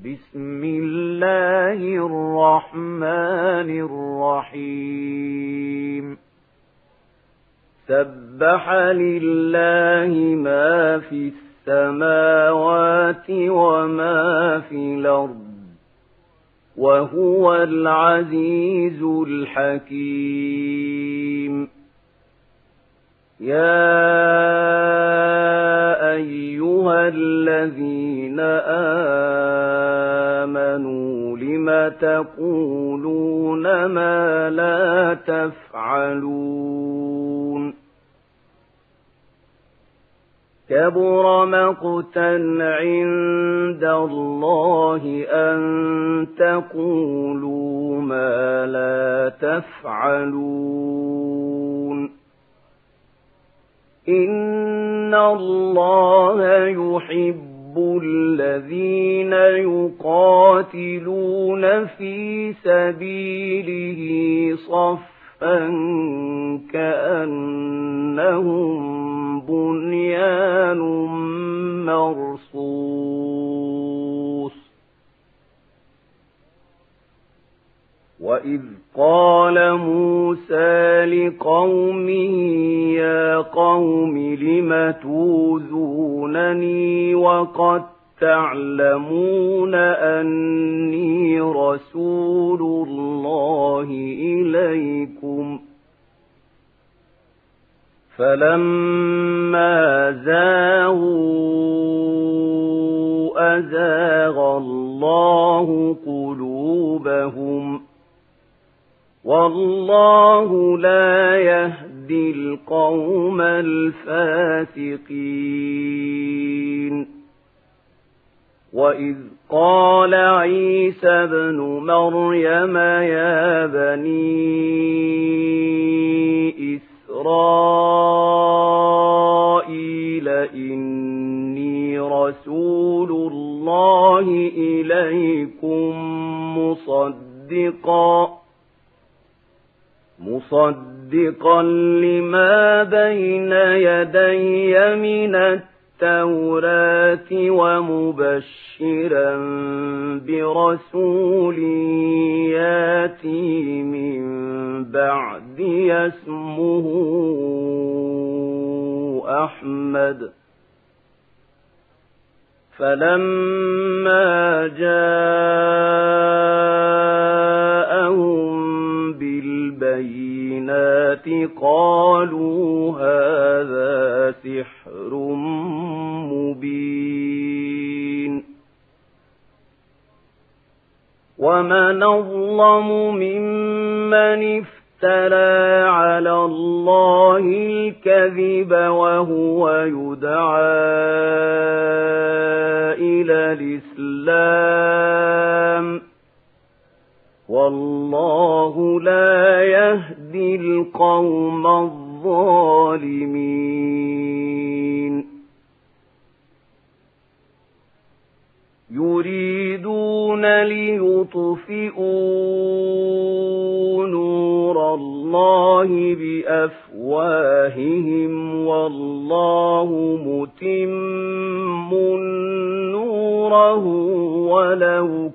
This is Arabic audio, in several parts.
بسم الله الرحمن الرحيم. سبح لله ما في السماوات وما في الأرض وهو العزيز الحكيم. يا أيها الذين آمنوا لم تقولون ما لا تفعلون كبر مقتا عند الله أن تقولوا ما لا تفعلون إن الله يحب الذين يقاتلون في سبيله صفا كأنهم بنيان مرصوص وإذ قال موسى لقومه يا قوم لم توذونني وقد تعلمون أني رسول الله إليكم فلما زاغوا أزاغ الله قلوبهم والله لا يهدي القوم الفاسقين. وإذ قال عيسى ابن مريم يا بني إسرائيل إني رسول الله إليكم مصدقاً مصدقا لما بين يدي من التوراة ومبشرا برسول ياتي من بعد اسمه أحمد. فلما جاءهم بالبينات قالوا هذا سحر مبين. ومن أظلم ممن افترى على الله الكذب وهو يدعى إلى الإسلام. والله لا يهدي القوم الظالمين. يريدون ليطفئوا نور الله بأفواههم والله متم نوره ولو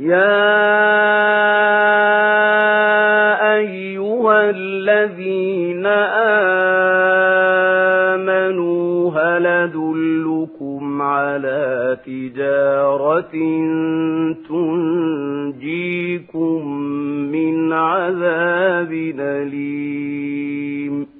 يا أيها الذين آمنوا هل أدلكم على تجارة تنجيكم من عذاب أليم؟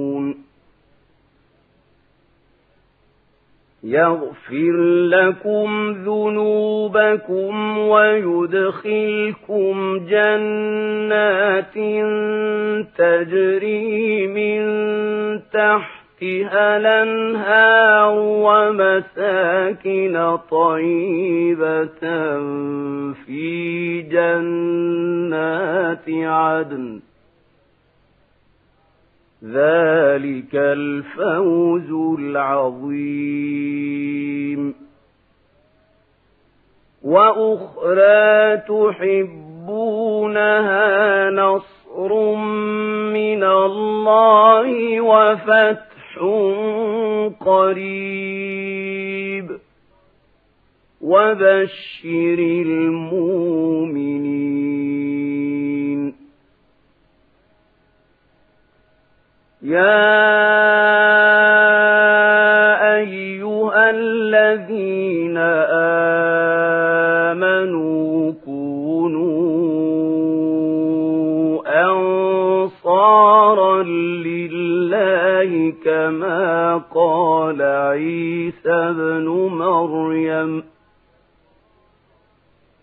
يغفر لكم ذنوبكم ويدخلكم جنات تجري من تحت تحتها الأنهار ومساكن طيبة في جنات عدن. ذلك الفوز العظيم. وأخرى تحبونها نصر من الله وفتح قريب. وبشر المؤمنين. يا أيها الذين آمنوا كونوا أنصارا لله كما قال عيسى بن مريم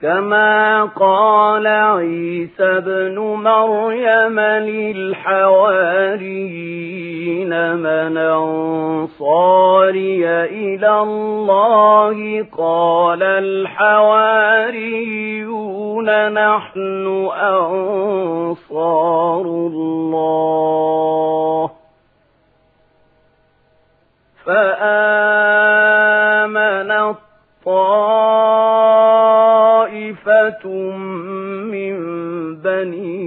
كما قال عيسى بن مريم للحواريين من أنصاري إلى الله قال الحواريون نحن أنصار